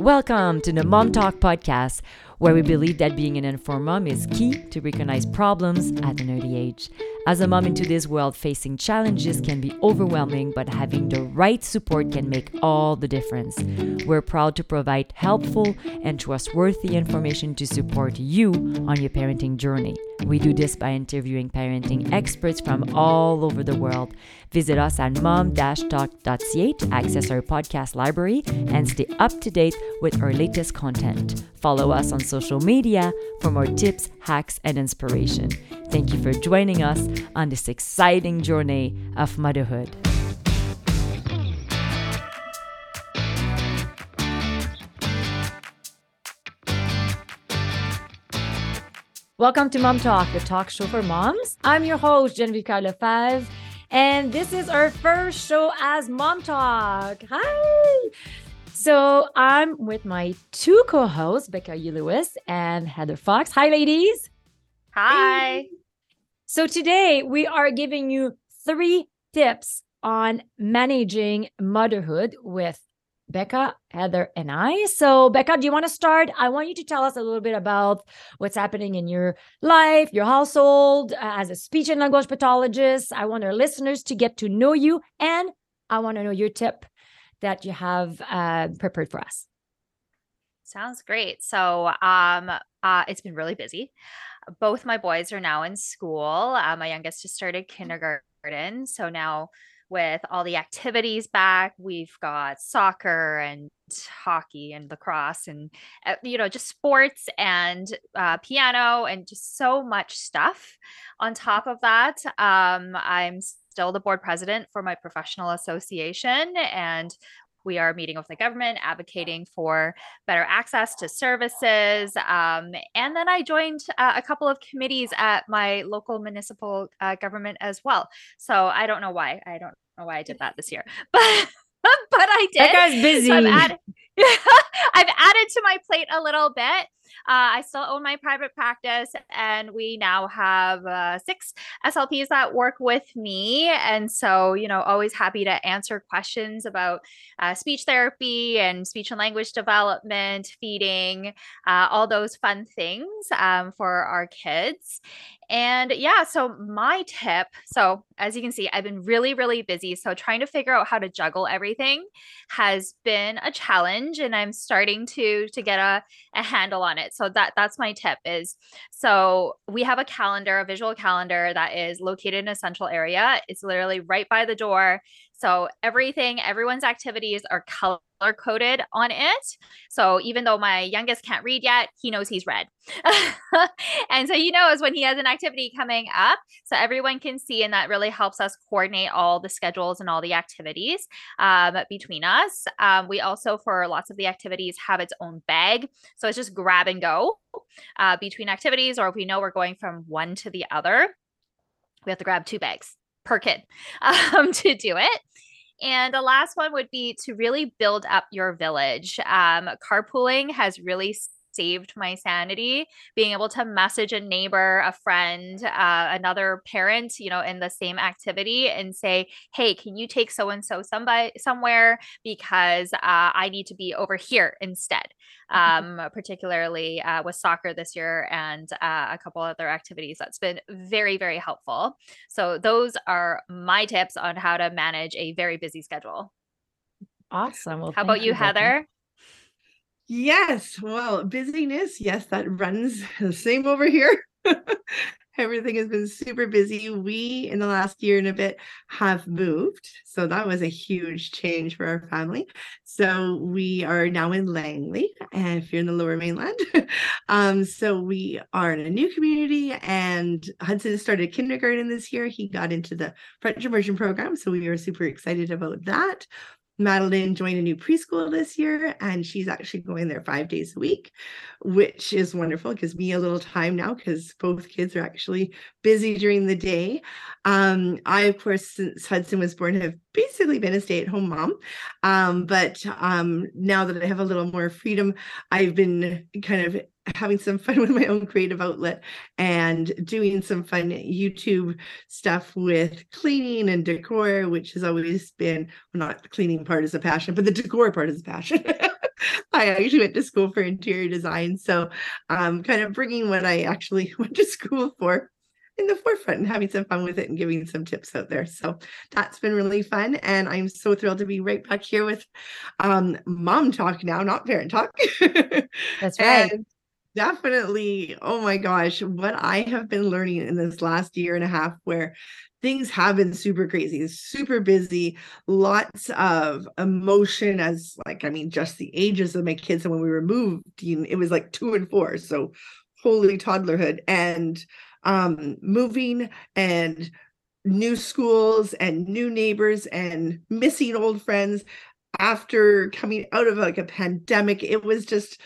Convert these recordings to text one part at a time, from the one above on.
Welcome to the Mom Talk podcast, where we believe that being an informed mom is key to recognize problems at an early age. As a mom in today's world, facing challenges can be overwhelming, but having the right support can make all the difference. We're proud to provide helpful and trustworthy information to support you on your parenting journey. We do this by interviewing parenting experts from all over the world. Visit us at mom-talk.ca, access our podcast library, and stay up to date with our latest content. Follow us on social media for more tips, hacks, and inspiration. Thank you for joining us on this exciting journey of motherhood. Welcome to Mom Talk, the talk show for moms. I'm your host, Genevieve Carl Lefebvre, and this is our first show as Mom Talk. Hi! So I'm with my two co-hosts, Becca U. Lewis and Heather Fox. Hi, ladies. Hi. Hey. So today we are giving you three tips on managing motherhood with Becca, Heather, and I. So, Becca, do you want to start? I want you to tell us a little bit about what's happening in your life, your household, uh, as a speech and language pathologist. I want our listeners to get to know you, and I want to know your tip that you have uh, prepared for us. Sounds great. So, um, uh, it's been really busy both my boys are now in school. Uh, my youngest just started kindergarten. So now, with all the activities back, we've got soccer and hockey and lacrosse and, uh, you know, just sports and uh, piano and just so much stuff. On top of that, um, I'm still the board president for my professional association and we are meeting with the government, advocating for better access to services. Um, and then I joined uh, a couple of committees at my local municipal uh, government as well. So I don't know why. I don't know why I did that this year, but but I did. That guy's busy. So I've, added, I've added to my plate a little bit. Uh, I still own my private practice, and we now have uh, six SLPs that work with me. And so, you know, always happy to answer questions about uh, speech therapy and speech and language development, feeding, all those fun things um, for our kids. And yeah, so my tip so, as you can see, I've been really, really busy. So, trying to figure out how to juggle everything has been a challenge, and I'm starting to to get a, a handle on it. So that that's my tip is so we have a calendar, a visual calendar that is located in a central area. It's literally right by the door. So everything, everyone's activities are color coded on it. So even though my youngest can't read yet, he knows he's red. and so he knows when he has an activity coming up. So everyone can see, and that really helps us coordinate all the schedules and all the activities um, between us. Um, we also, for lots of the activities, have its own bag. So it's just grab and go uh, between activities, or if we know we're going from one to the other, we have to grab two bags per kid um, to do it. And the last one would be to really build up your village. Um, carpooling has really saved my sanity. Being able to message a neighbor a friend uh, another parent you know in the same activity and say hey can you take so and so somebody somewhere because uh, i need to be over here instead? Mm-hmm. um, particularly uh, with soccer this year and uh, a couple other activities that's been very very helpful. So those are my tips on how to manage a very busy schedule. Awesome. Well, how about you, you heather Yes. Well, busyness. Yes, that runs the same over here. Everything has been super busy. We, in the last year and a bit, have moved. So that was a huge change for our family. So we are now in Langley, and if you're in the lower mainland. um, so we are in a new community, and Hudson started kindergarten this year. He got into the French immersion program. So we are super excited about that. Madeline joined a new preschool this year, and she's actually going there five days a week, which is wonderful. It gives me a little time now because both kids are actually busy during the day. Um, I, of course, since Hudson was born, have basically been a stay-at-home mom. Um, but um, now that I have a little more freedom, I've been kind of having some fun with my own creative outlet and doing some fun YouTube stuff with cleaning and decor, which has always been well, not the cleaning part is a passion, but the decor part is a passion. I actually went to school for interior design. So um kind of bringing what I actually went to school for in the forefront and having some fun with it and giving some tips out there. So that's been really fun. And I'm so thrilled to be right back here with um mom talk now, not parent talk. That's right. And definitely, oh my gosh, what I have been learning in this last year and a half where things have been super crazy, super busy, lots of emotion as like, I mean, just the ages of my kids. And when we were moved, it was like two and four. So holy toddlerhood and um moving and new schools and new neighbors and missing old friends after coming out of like a pandemic. It was just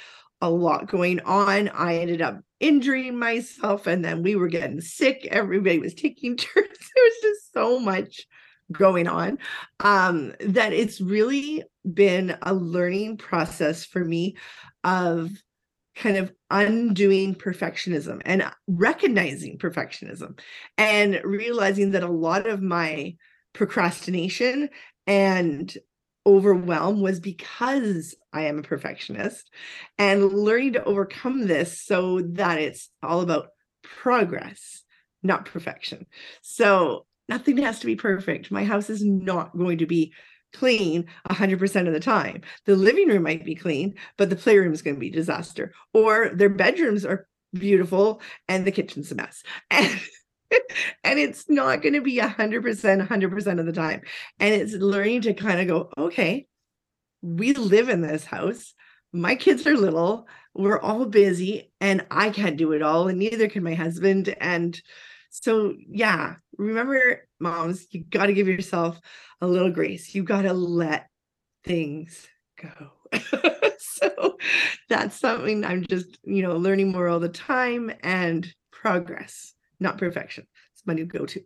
a lot going on. I ended up injuring myself and then we were getting sick. Everybody was taking turns. There was just so much going on um that it's really been a learning process for me of kind of undoing perfectionism and recognizing perfectionism and realizing that a lot of my procrastination and overwhelm was because I am a perfectionist and learning to overcome this so that it's all about progress, not perfection. So nothing has to be perfect. My house is not going to be clean 100% of the time. The living room might be clean, but the playroom is going to be disaster. Or their bedrooms are beautiful and the kitchen's a mess. And and it's not going to be 100% 100% of the time. And it's learning to kind of go okay we live in this house. My kids are little. We're all busy and i can't do it all and neither can my husband. And so yeah remember moms you got to give yourself a little grace. You got to let things go. So that's something i'm just you know learning more all the time and progress not perfection. It's my new go-to.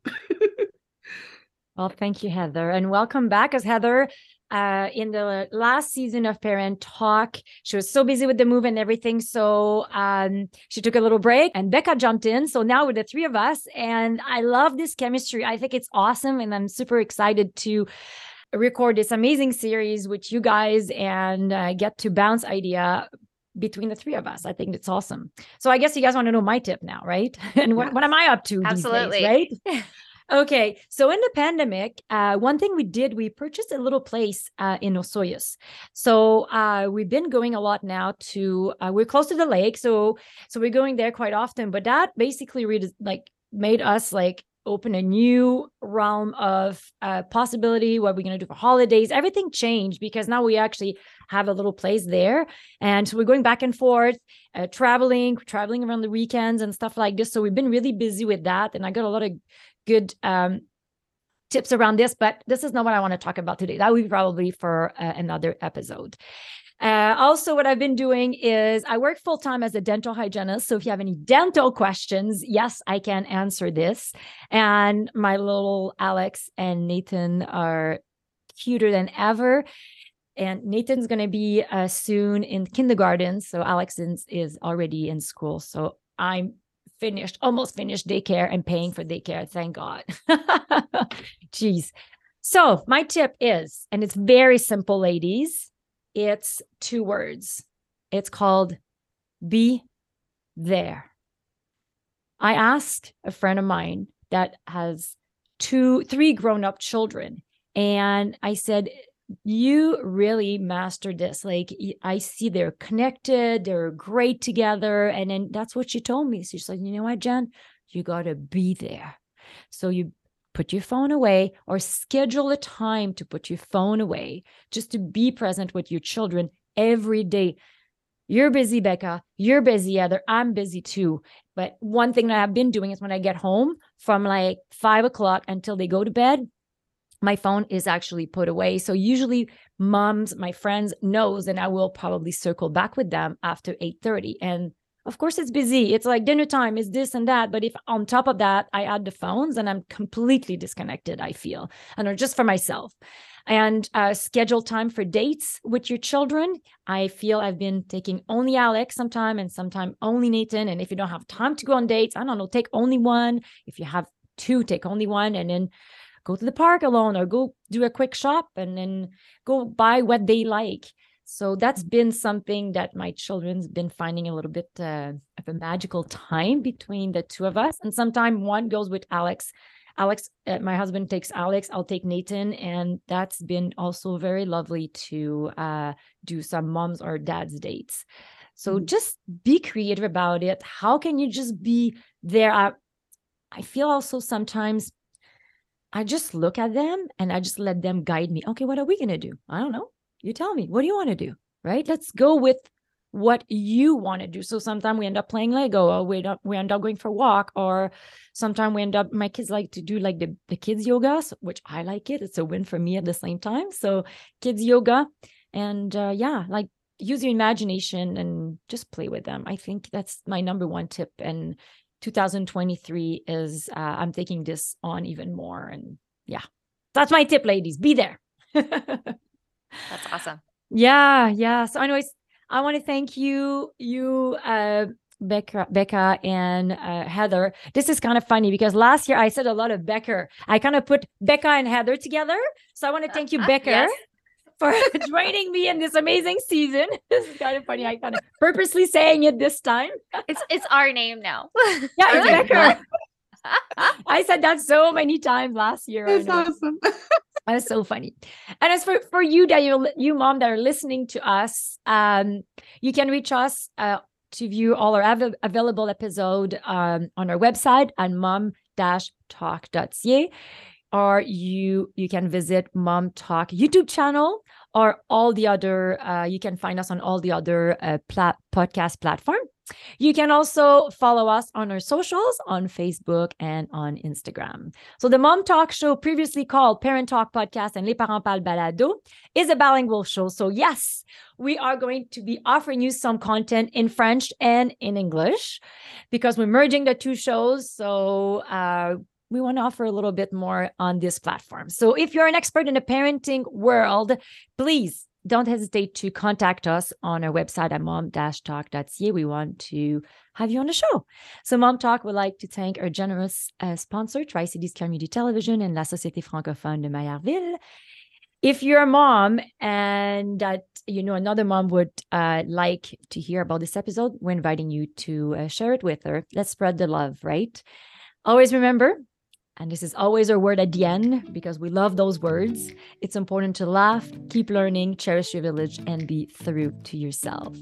well, thank you, Heather, and welcome back. As Heather, uh, in the last season of Parent Talk, she was so busy with the move and everything, so um, she took a little break, and Becca jumped in. So now with the three of us, and I love this chemistry. I think it's awesome, and I'm super excited to record this amazing series with you guys and uh, get to bounce idea between the three of us. I think it's awesome. So I guess you guys want to know my tip now, right? and what, what am I up to? Absolutely. Days, right? okay. So in the pandemic, uh, one thing we did, we purchased a little place uh, in Osoyoos. So uh, we've been going a lot now to, uh, we're close to the lake. So, so we're going there quite often, but that basically re- like made us like open a new realm of uh, possibility. What we're going to do for holidays? Everything changed because now we actually have a little place there. And so we're going back and forth uh, traveling traveling around the weekends and stuff like this. So we've been really busy with that and i got a lot of good um, tips around this but this is not what i want to talk about today. That will be probably for uh, another episode uh, also, what I've been doing is I work full time as a dental hygienist. So if you have any dental questions, yes, I can answer this. And my little Alex and Nathan are cuter than ever. And Nathan's going to be uh, soon in kindergarten. So Alex is, is already in school. So I'm finished, almost finished daycare and paying for daycare. Thank God. Jeez. So my tip is, and it's very simple, ladies it's two words. It's called be there. I asked a friend of mine that has two, three grown up children, and I said, You really mastered this. Like, I see they're connected, they're great together. And then that's what she told me. So she's like, You know what, Jen? You got to be there. So you put your phone away or schedule a time to put your phone away just to be present with your children every day. You're busy, Becca. You're busy, Heather. I'm busy too. But one thing that I've been doing is when I get home from like five o'clock until they go to bed, my phone is actually put away. So usually moms, my friends knows, and I will probably circle back with them after 8 30. And of course it's busy. It's like dinner time is this and that but if on top of that i add the phones and i'm completely disconnected i feel and or just for myself. And uh, schedule time for dates with your children i feel i've been taking only alex sometime and sometime only nathan and if you don't have time to go on dates i don't know take only one. If you have two take only one and then go to the park alone or go do a quick shop and then go buy what they like So that's been something that my children's been finding a little bit uh, of a magical time between the two of us. And sometimes one goes with Alex. Alex, uh, my husband takes Alex, I'll take Nathan. And that's been also very lovely to uh, do some moms or dad's dates. So mm-hmm. just be creative about it. How can you just be there? I, I feel also sometimes I just look at them and I just let them guide me. Okay, what are we going to do? I don't know you tell me what do you want to do right? Let's go with what you want to do. So sometimes we end up playing lego or we end up we end up going for a walk or sometimes we end up my kids like to do like the, the kids yoga which i like it. It's a win for me at the same time. So kids yoga and uh, yeah like use your imagination and just play with them. I think that's my number one tip and 2023 is uh, i'm taking this on even more and yeah. That's my tip ladies. Be there That's awesome. Yeah, yeah. So, anyways, I want to thank you, you, uh, Becca, Becca, and uh, Heather. This is kind of funny because last year I said a lot of Becker. I kind of put Becca and Heather together. So I want to thank you, Becca. yes. For joining me in this amazing season. This is kind of funny. I kind of purposely saying it this time. It's it's our name now. Yeah, it's Becker. I said that so many times last year. That's awesome. That's so funny. And as for, for you that you you mom that are listening to us, um, you can reach us uh, to view all our av- available episode um, on our website at mom-talk.ca or you you can visit mom talk youtube channel or all the other uh, you can find us on all the other uh, plat- podcast platform you can also follow us on our socials on Facebook and on Instagram. So, the Mom Talk Show, previously called Parent Talk Podcast and Les Parents Parlent Balado, is a bilingual show. So, yes, we are going to be offering you some content in French and in English because we're merging the two shows. So, uh, we want to offer a little bit more on this platform. So, if you're an expert in the parenting world, please don't hesitate to contact us on our website at mom-talk.ca. We want to have you on the show. So Mom Talk would like to thank our generous uh, sponsor, Tri-Cities Community Television and La Société Francophone de Maillardville. If you're a mom and that you know another mom would uh, like to hear about this episode, we're inviting you to uh, share it with her. Let's spread the love, right? Always remember, and this is always our word at the end because we love those words. It's important to laugh, keep learning, cherish your village, and be true to yourself.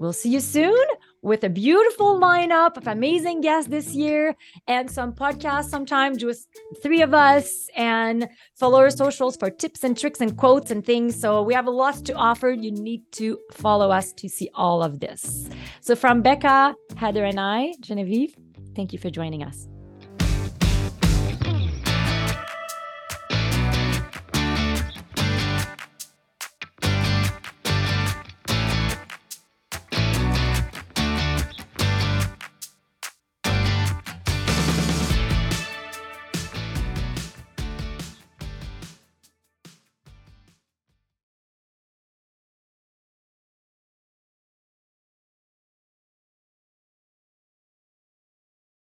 We'll see you soon with a beautiful lineup of amazing guests this year and some podcasts, sometime, just three of us, and follow our socials for tips and tricks and quotes and things. So we have a lot to offer. You need to follow us to see all of this. So from Becca, Heather, and I, Genevieve, thank you for joining us.